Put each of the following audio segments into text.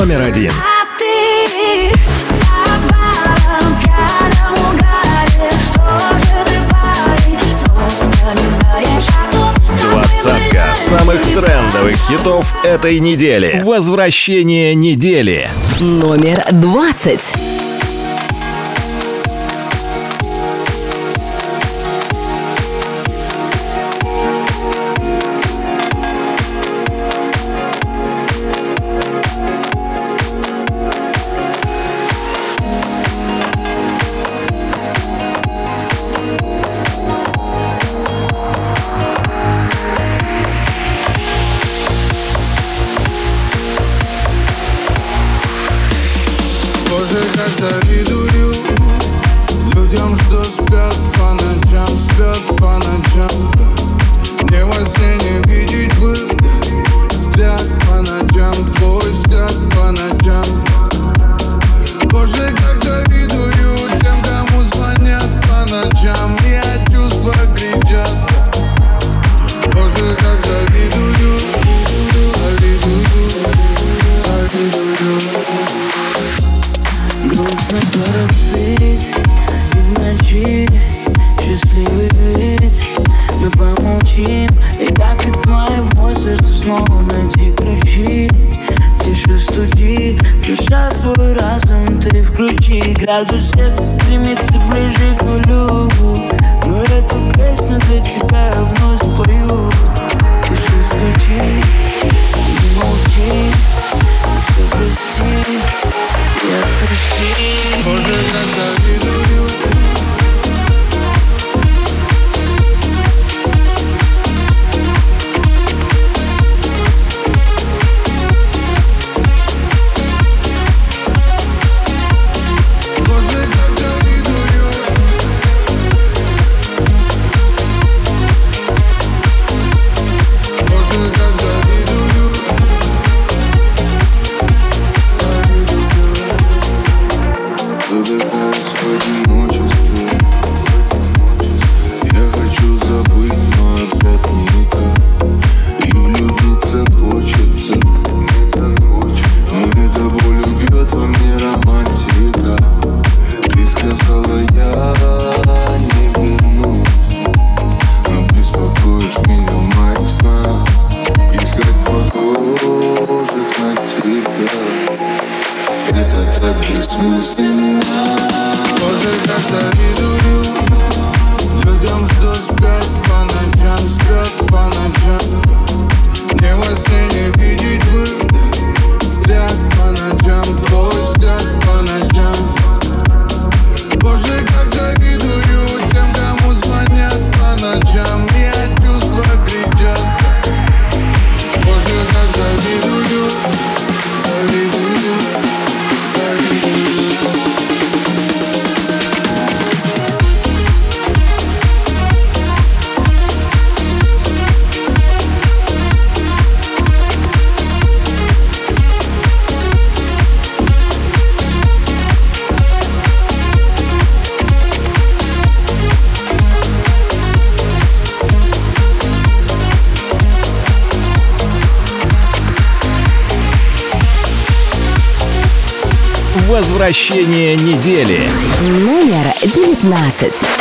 номер один. Двадцатка самых трендовых хитов этой недели. Возвращение недели. Номер двадцать. город спит И в ночи счастливый вид Мы помолчим И так и моего сердца снова найти ключи Тише стучи, душа свой разум ты включи Градус сердца стремится ближе к нулю Но эту песню для тебя я вновь спою Тише стучи, ты не молчи Yeah, Christine. For the love of you. Обращение недели. Номер девятнадцать.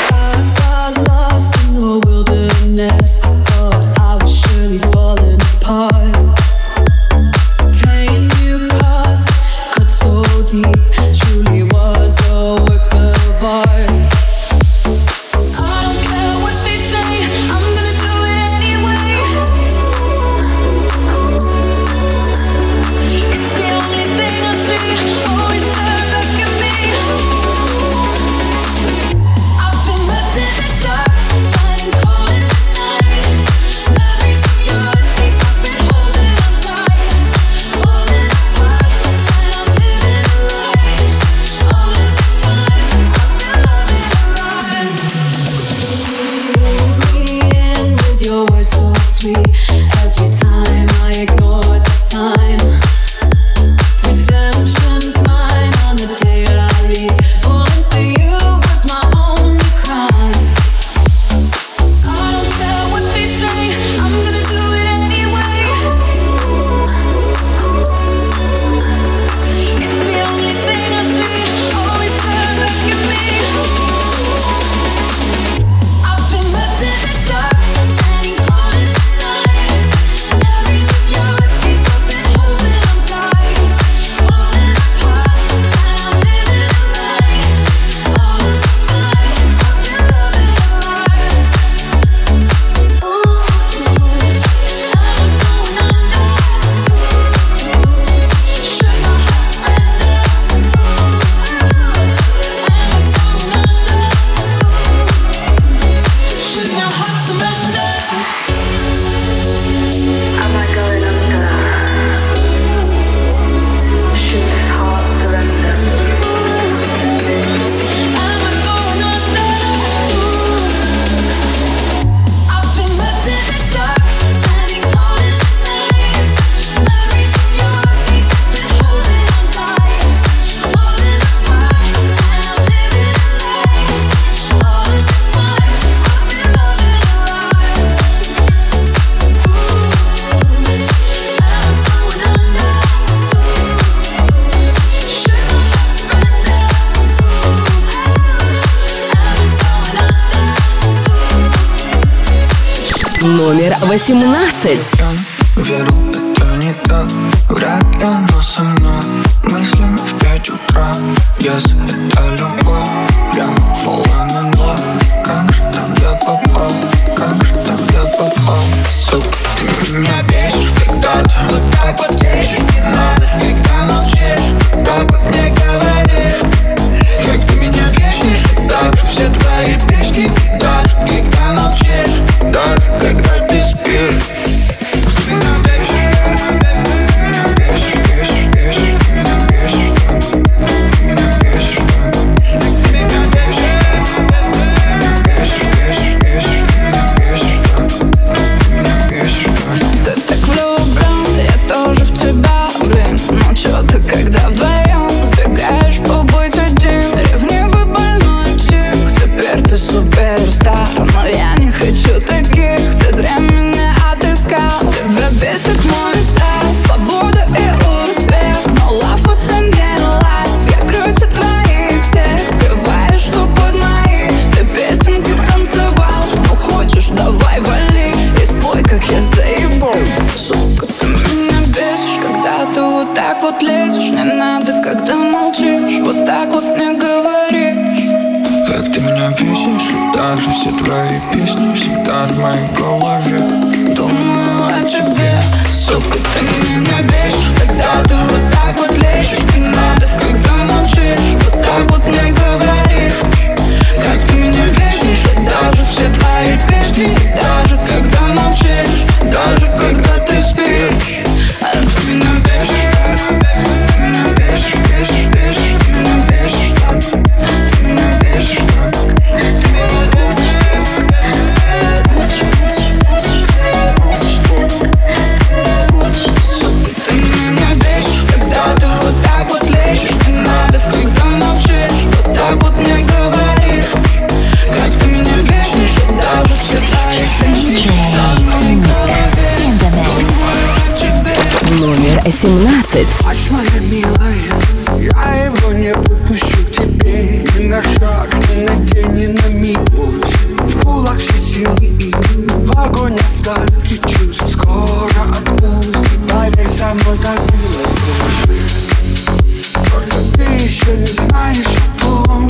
Acids. Номер 17. Ночь моя милая, я его не подпущу к тебе Ни на шаг, ни на день, ни на миг больше В кулак все силы и в огонь остатки чувств. Скоро отпусти, поверь, со мной так было тоже. Только ты еще не знаешь о том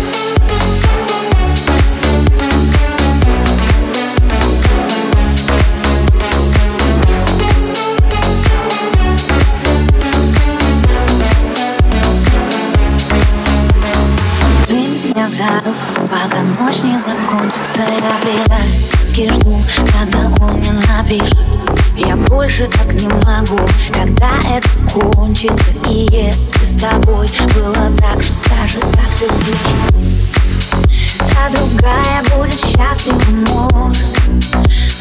ночь не закончится Я предательски жду, когда он мне напишет. Я больше так не могу, когда это кончится. И если с тобой было так же, скажи, как ты выжил Та другая будет счастлива, может.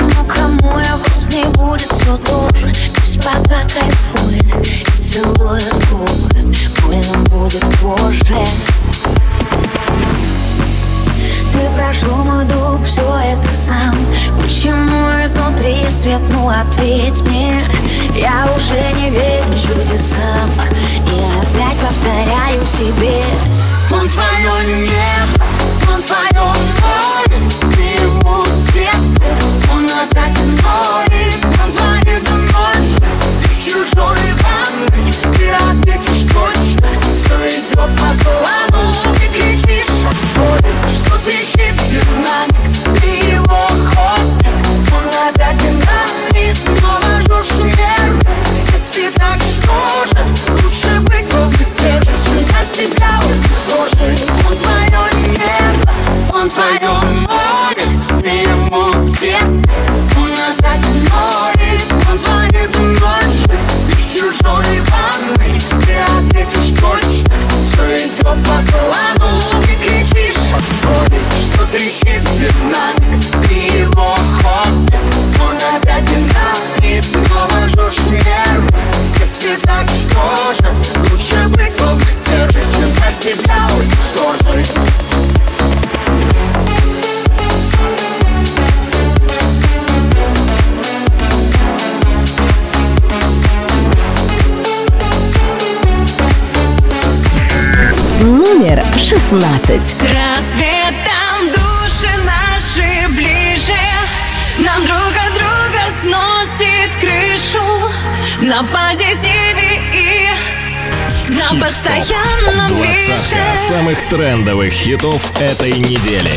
Но кому я грустней будет все тоже. Пусть пока кайфует и целует губы. Больно будет позже ты прошел мой дух, все это сам. Почему изнутри свет, ну ответь мне. Я уже не верю чудесам И опять повторяю себе. Он твое небо, он твое море Ты ему где Он опять море Он звонит ночью Из чужой ванны Ты ответишь точно Все идет по плану Ты кричишь от боли Что трещит динамик Ты его хобби Он опять динамик Снова жжешь нервы Если так, что же? Лучше быть сдержать Чем от себя уничтожить Он твое небо Он твое море. Ты ему где? Он опять море. Он звонит ночью Из чужой ванной Ты ответишь Все идет по плану Ты кричишь Что трещит динамик Ты его хобби Он опять динамик Снова жжешь нервы. Если так, что же Лучше быть сдержать Чем от себя. Уничтожить Номер шестнадцать. С рассветом души наши ближе Нам друг от друга сносит крышу На позитиве и на постоянном Двадцатка самых трендовых хитов этой недели.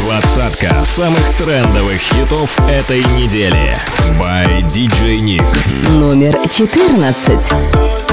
Двадцатка самых трендовых хитов этой недели. By DJ Nick. Номер четырнадцать.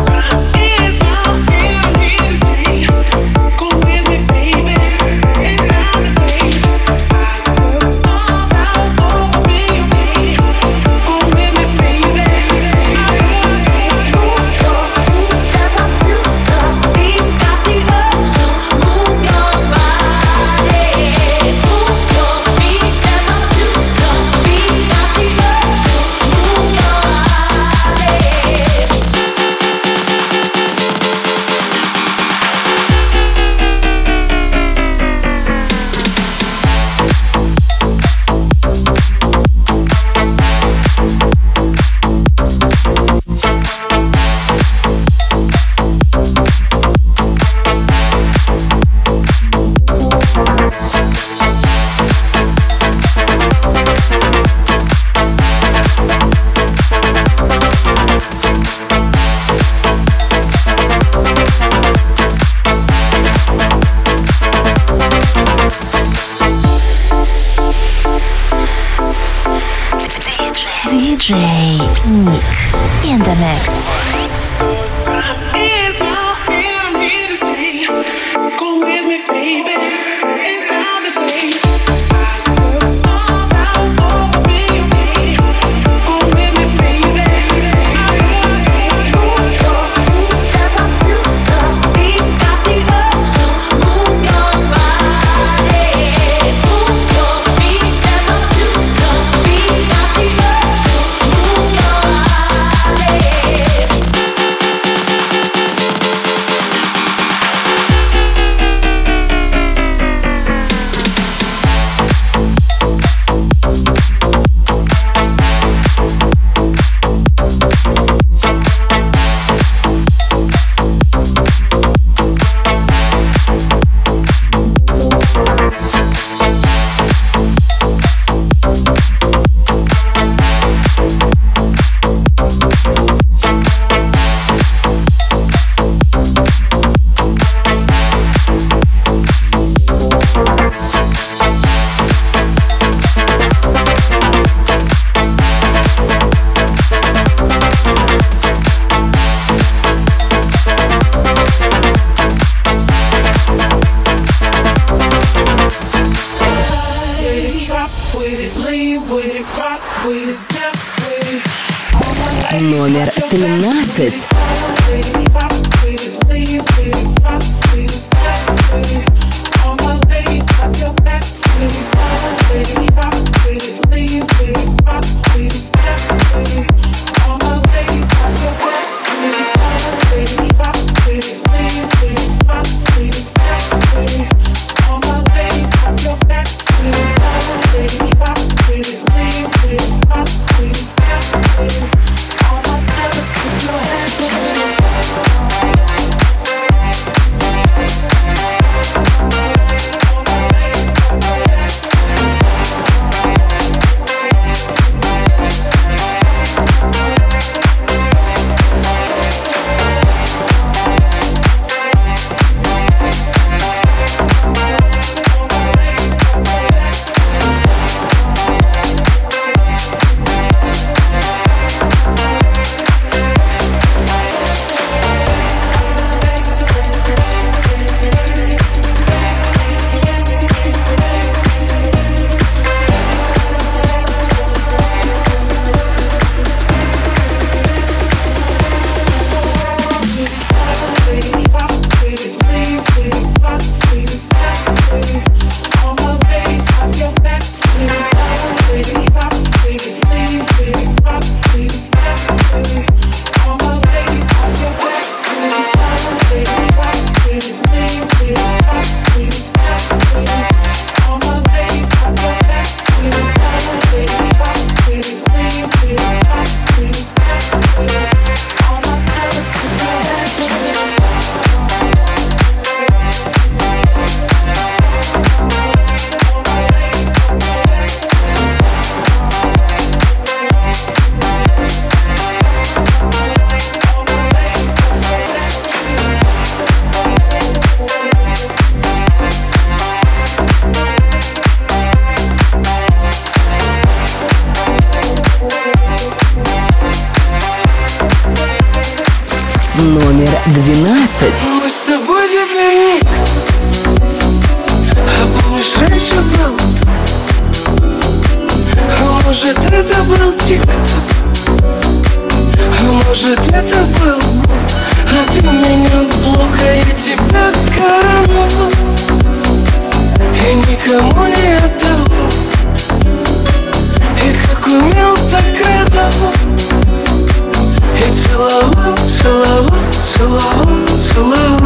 Целовал, целовал,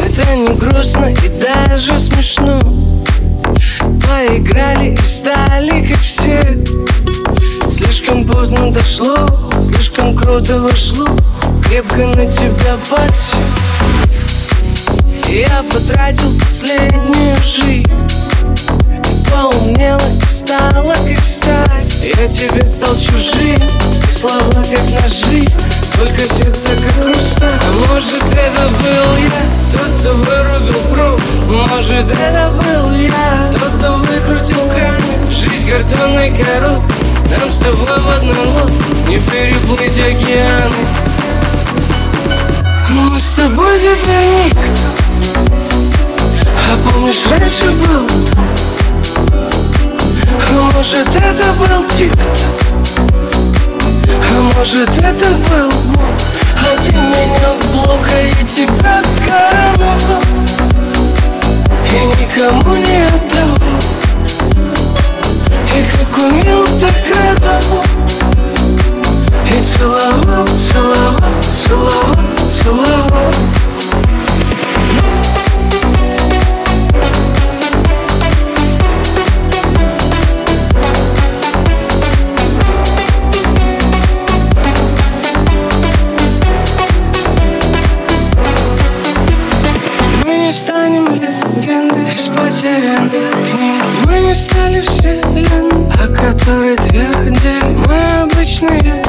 Это не грустно и даже смешно. Поиграли и стали как все. Слишком поздно дошло, слишком круто вошло. Крепко на тебя подсел. Я потратил последнюю жизнь Поумнела и стала как сталь. Я тебе стал чужим слова как ножи. Только сердце как хрусталь А может это был я Тот, кто вырубил пруд Может это был я Тот, кто выкрутил камень. Жизнь картонной коробкой Нам с тобой в одной лодке Не переплыть океаны. Мы с тобой теперь никто. А помнишь, раньше был а может это был тик-ток А может это был мог А меня в блок, а я тебя короновал И никому не отдавал. И как умел, так радовал И целовал, целовал, целовал, целовал потерянных книг Мы не стали вселенной, о которой твердили Мы обычные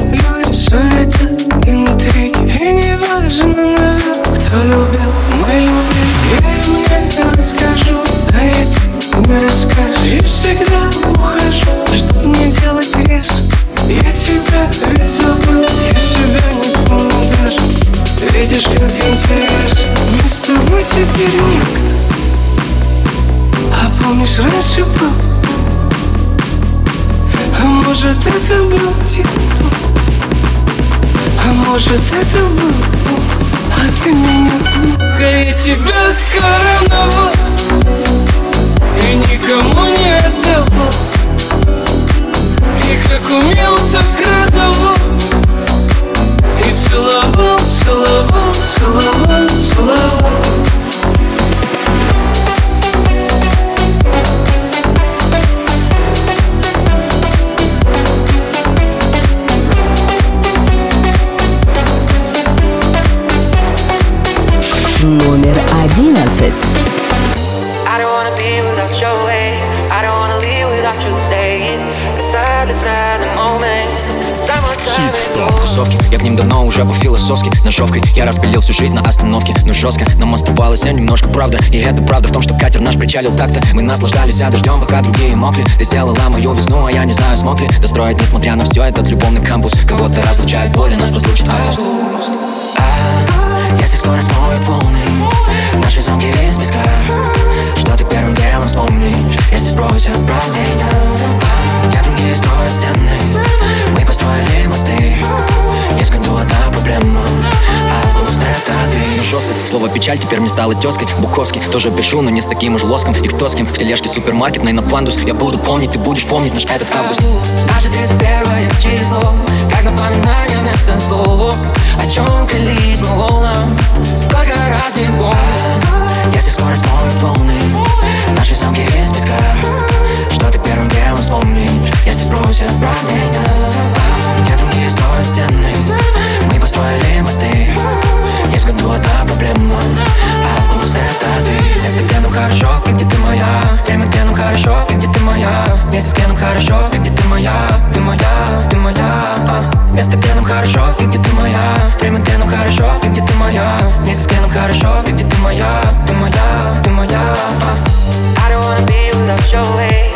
распилил всю жизнь на остановке Но жестко нам оставалось я немножко правда И это правда в том, что катер наш причалил так-то. Мы наслаждались а дождем, пока другие мокли. Ты сделала мою весну, а я не знаю, смог ли Достроить, несмотря на все, этот любовный кампус. Кого-то разлучает боль, а нас разлучит август. А, Если скорость смоет волны Наши замки из песка Что ты первым делом вспомнишь Если сбросят правления Я другие строят стены Мы построили мосты Жестко, слово печаль теперь мне стало тезкой Буковский, тоже пишу, но не с таким уж лоском И кто с кем в тележке супермаркет, на пандус Я буду помнить, ты будешь помнить наш этот август. Наше 31 число. Как напоминание вместо слова О чем клялись мы волнам Сколько раз не помню Если скорость смоет волны. Наши замки из песка. Что ты первым делом вспомнишь? Если спросят про меня Строят стены Мы построили мосты. В году одна проблема. Август это ты. Место, где хорошо, где ты моя. Время, где хорошо, где ты моя. Месяц, где хорошо, где ты моя. Ты моя, ты моя. А. Место, где хорошо, где ты моя. Время, где хорошо, где ты моя. Месяц, где хорошо, где ты моя. Ты моя, ты моя. А. I don't wanna be without your way.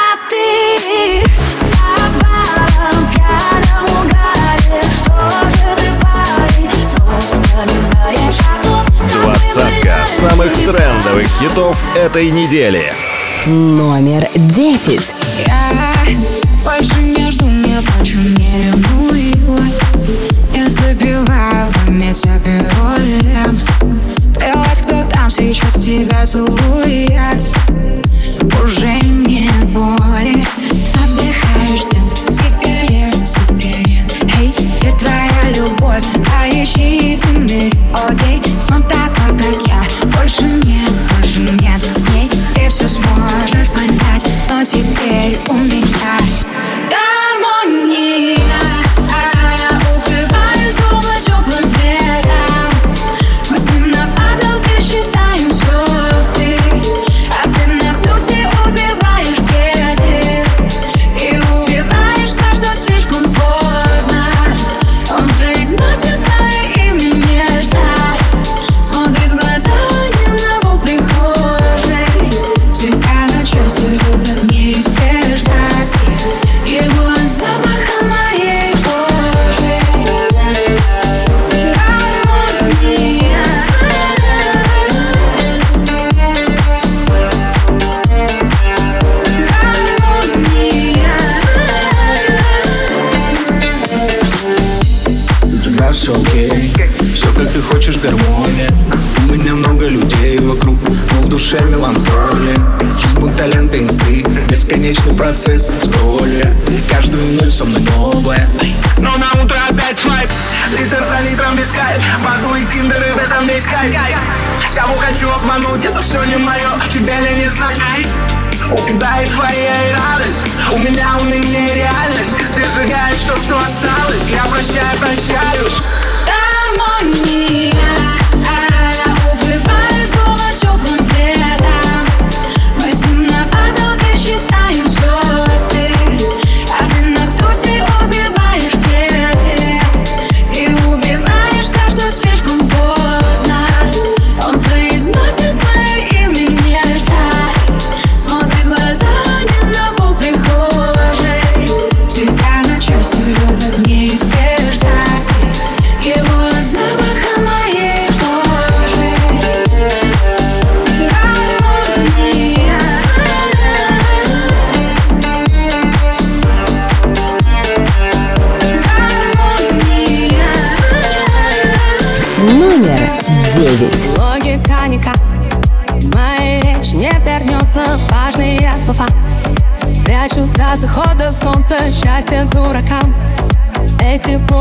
Двадцатка самых трендовых хитов этой недели. Номер десять. Я больше не жду, не плачу, не ревную Я забиваю память алкоголем Плевать, кто там сейчас тебя целует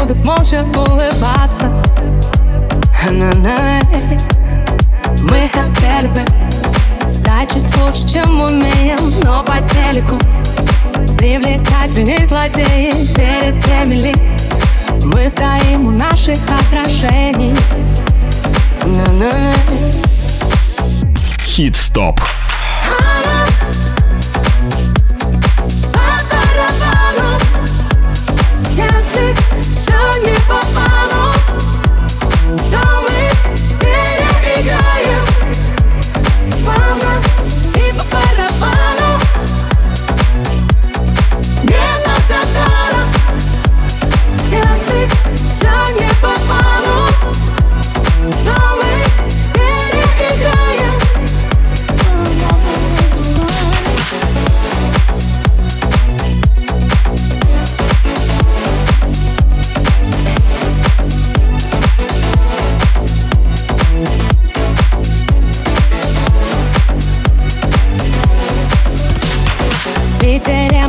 будут молча улыбаться Мы хотели бы стать чуть лучше, чем умеем Но по телеку привлекательней злодеи Перед теми ли мы стоим у наших отражений На-на-на. Хит-стоп.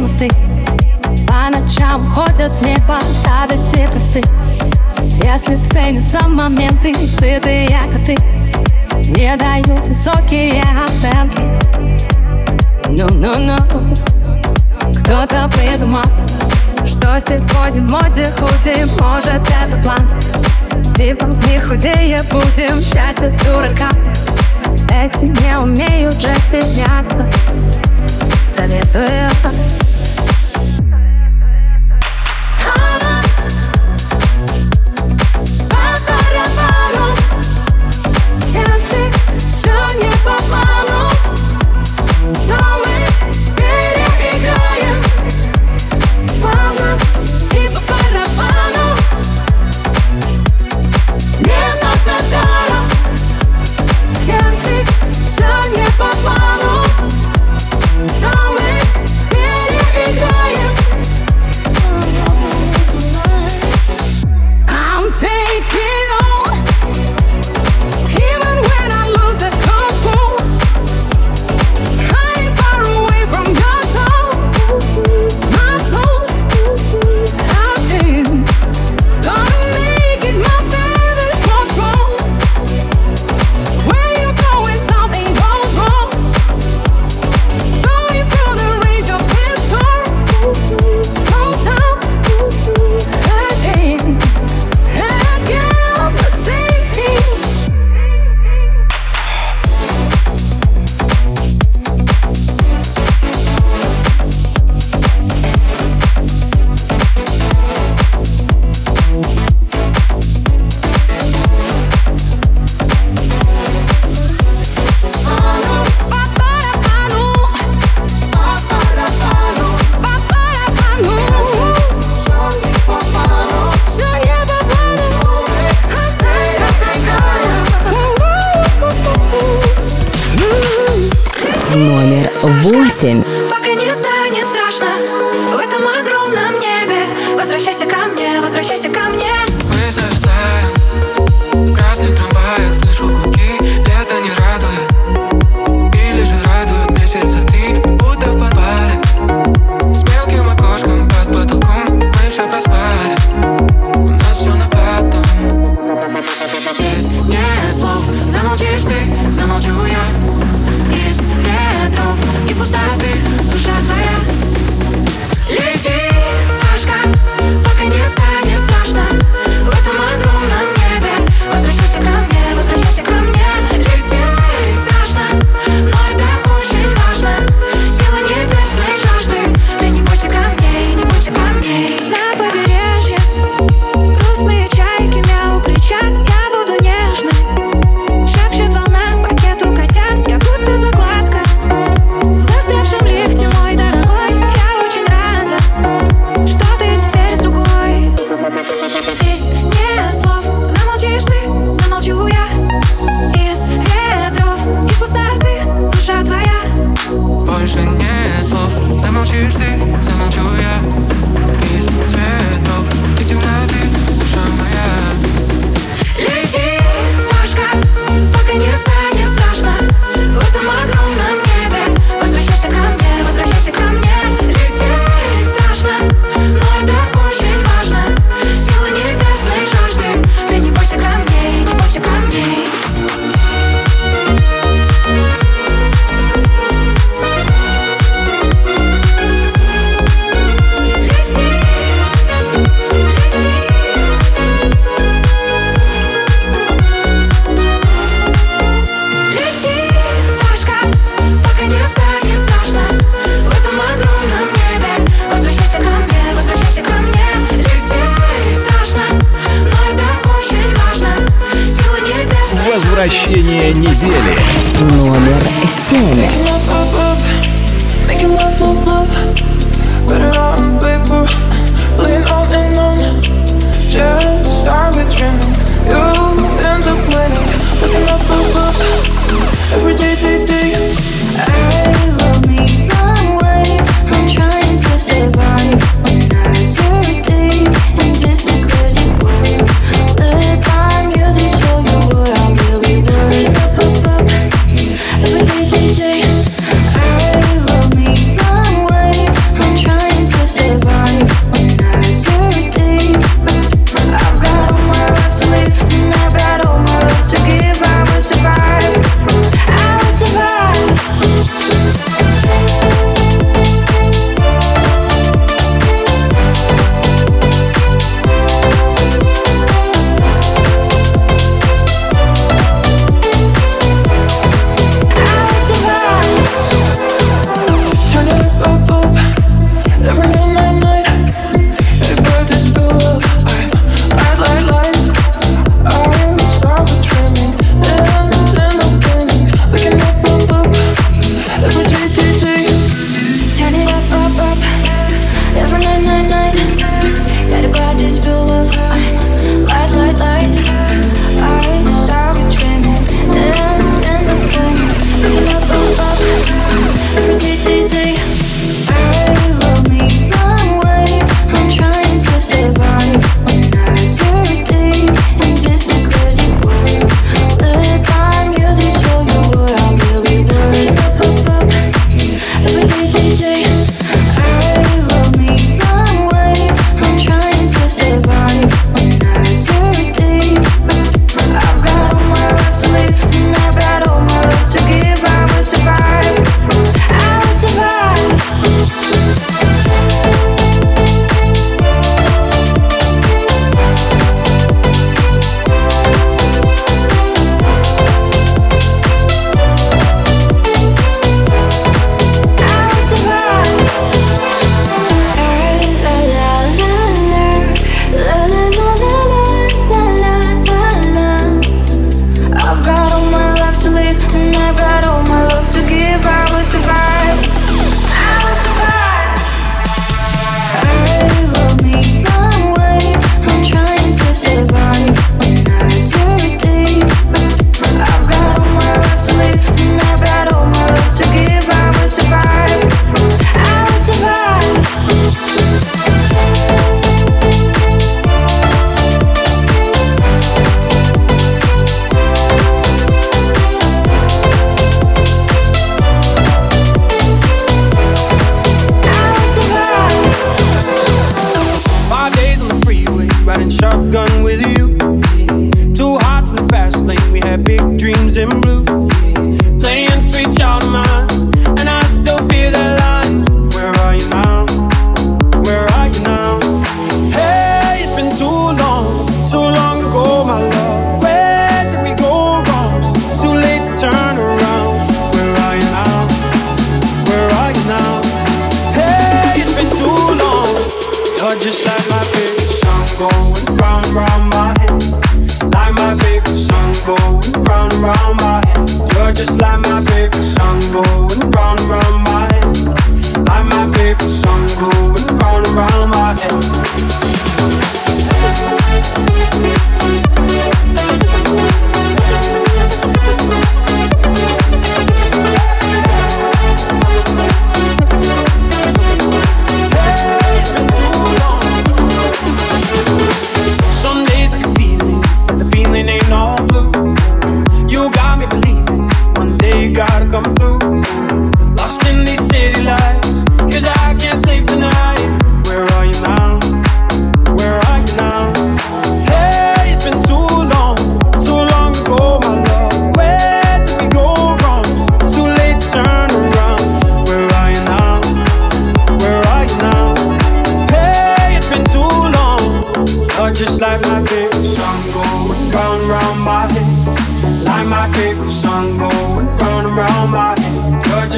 мосты По ночам ходят не по старости просты. Если ценятся моменты, сытые коты Не дают высокие оценки. Ну-ну-ну Кто-то придумал, что сегодня в моде худим Может это план? Типа не худее будем, счастье дурака. Эти не умеют же стесняться. Советую. on you, but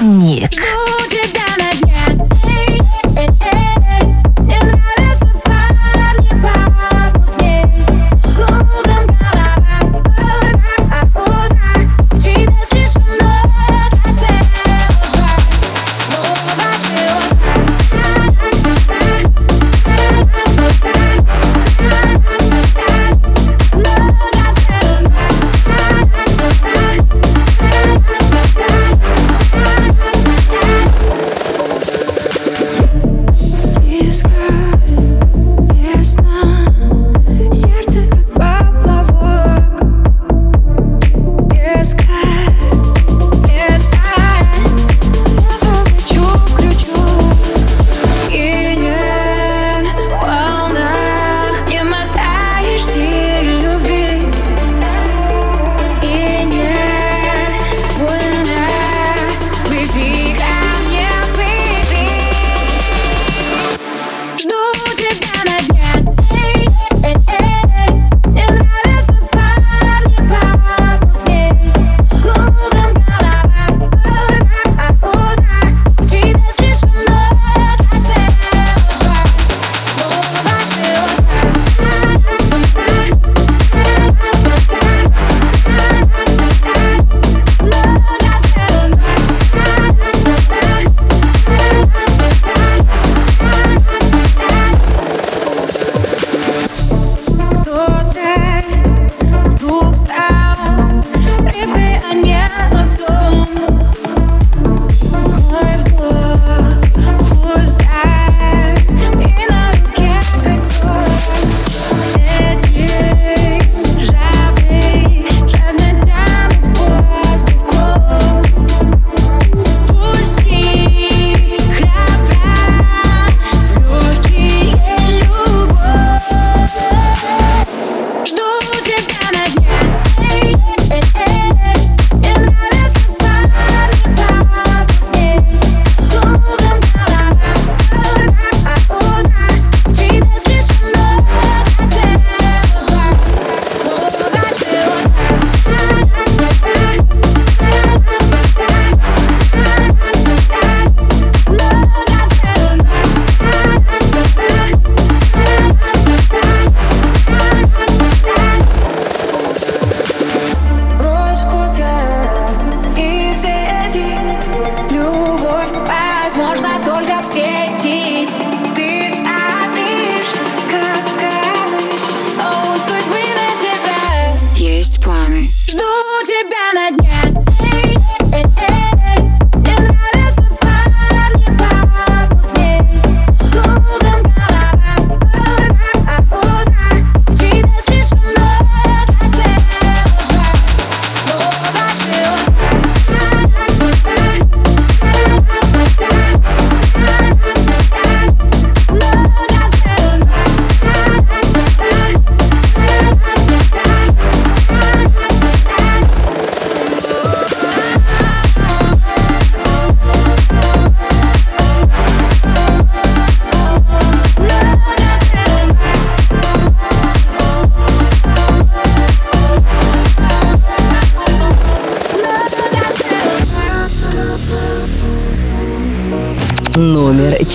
Диджей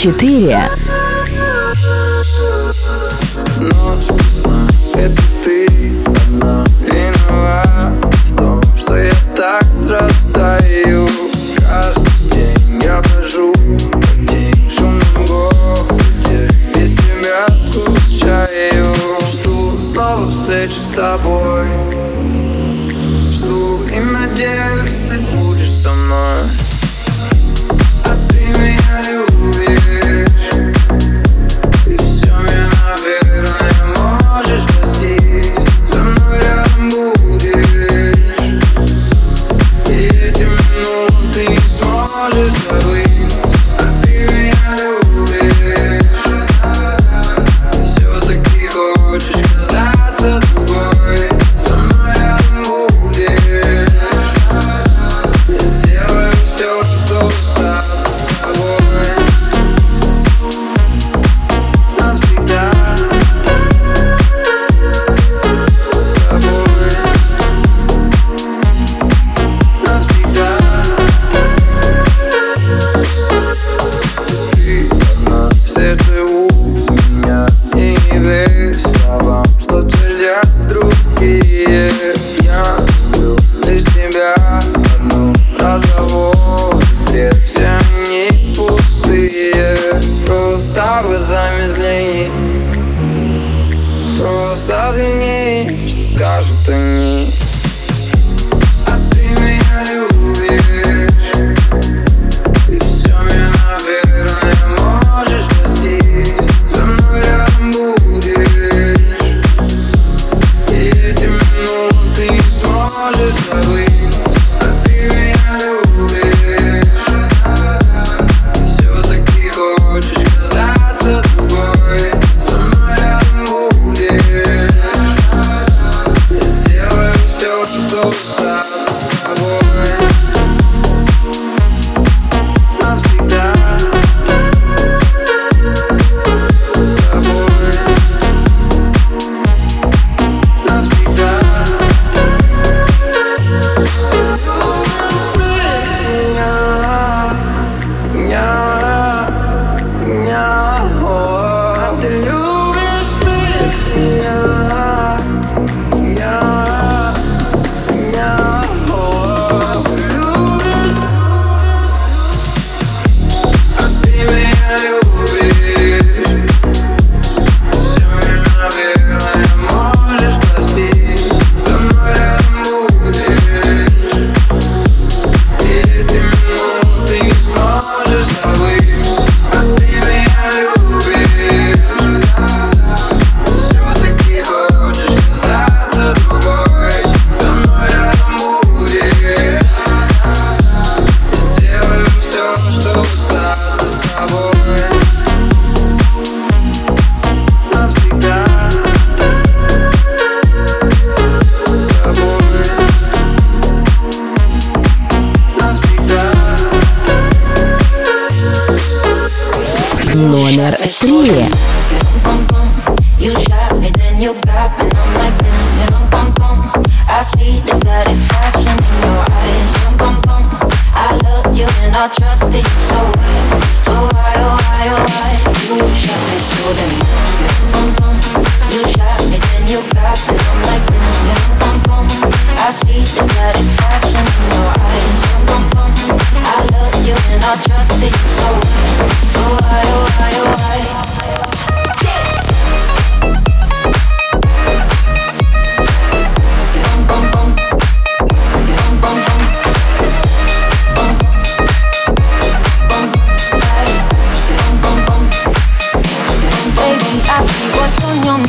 четыре.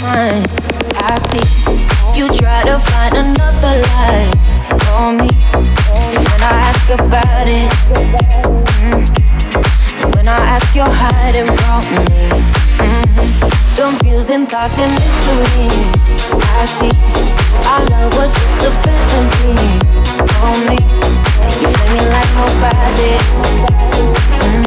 Mind. I see you try to find another lie on me. When I ask about it, mm, when I ask, you're hiding from me. Mm, confusing thoughts and mystery. I see our love was just a fantasy on me. You play me like nobody. Mm,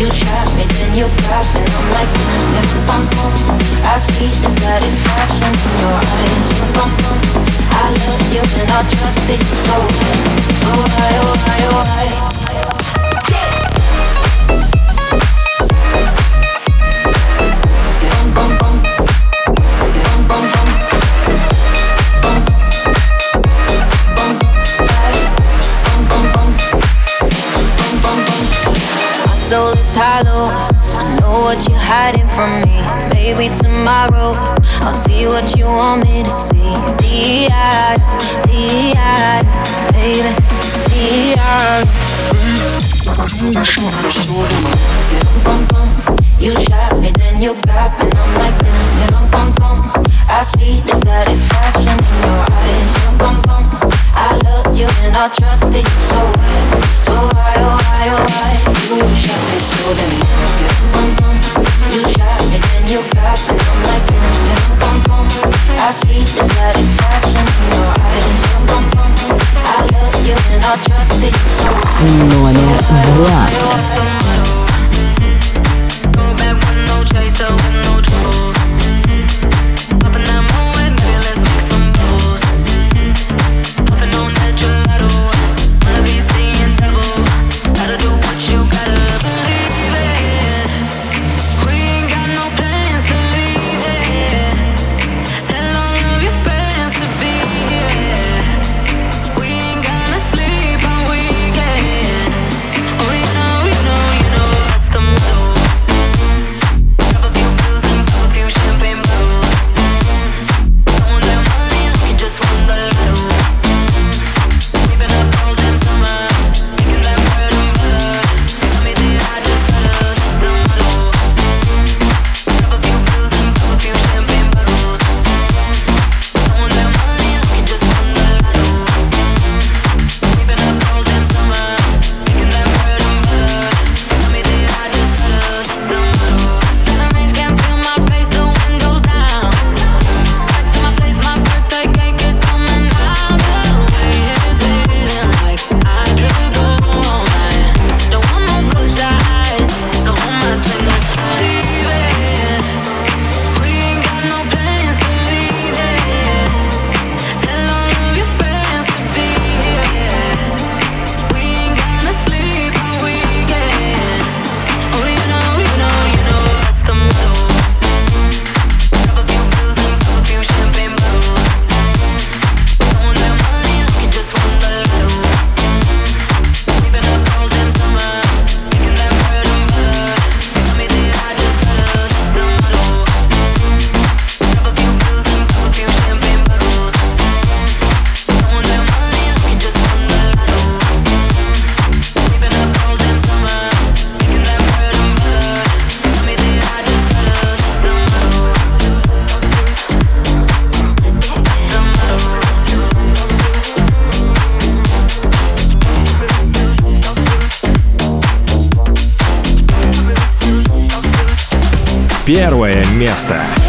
You shot me, then you got me, and I'm like know bum bum. I see the satisfaction in your eyes. Bum bum. I loved you and I trusted you so so why, oh why, oh why? Is hollow. I know what you're hiding from me. Maybe tomorrow I'll see what you want me to see. D.I. D.I. Baby. D.I. Bum bum. You shot me, then you got me, and I'm like damn, you bum bum. I see the satisfaction in your eyes, bum and I trusted you so why, so why, oh why, oh why? You shot me so damn, bum bum. You shot me, then you got me, and I'm like damn, you don't bum bum. I see the satisfaction in your eyes, bum bum. I loved you and I trusted you so why. Номер два. Место.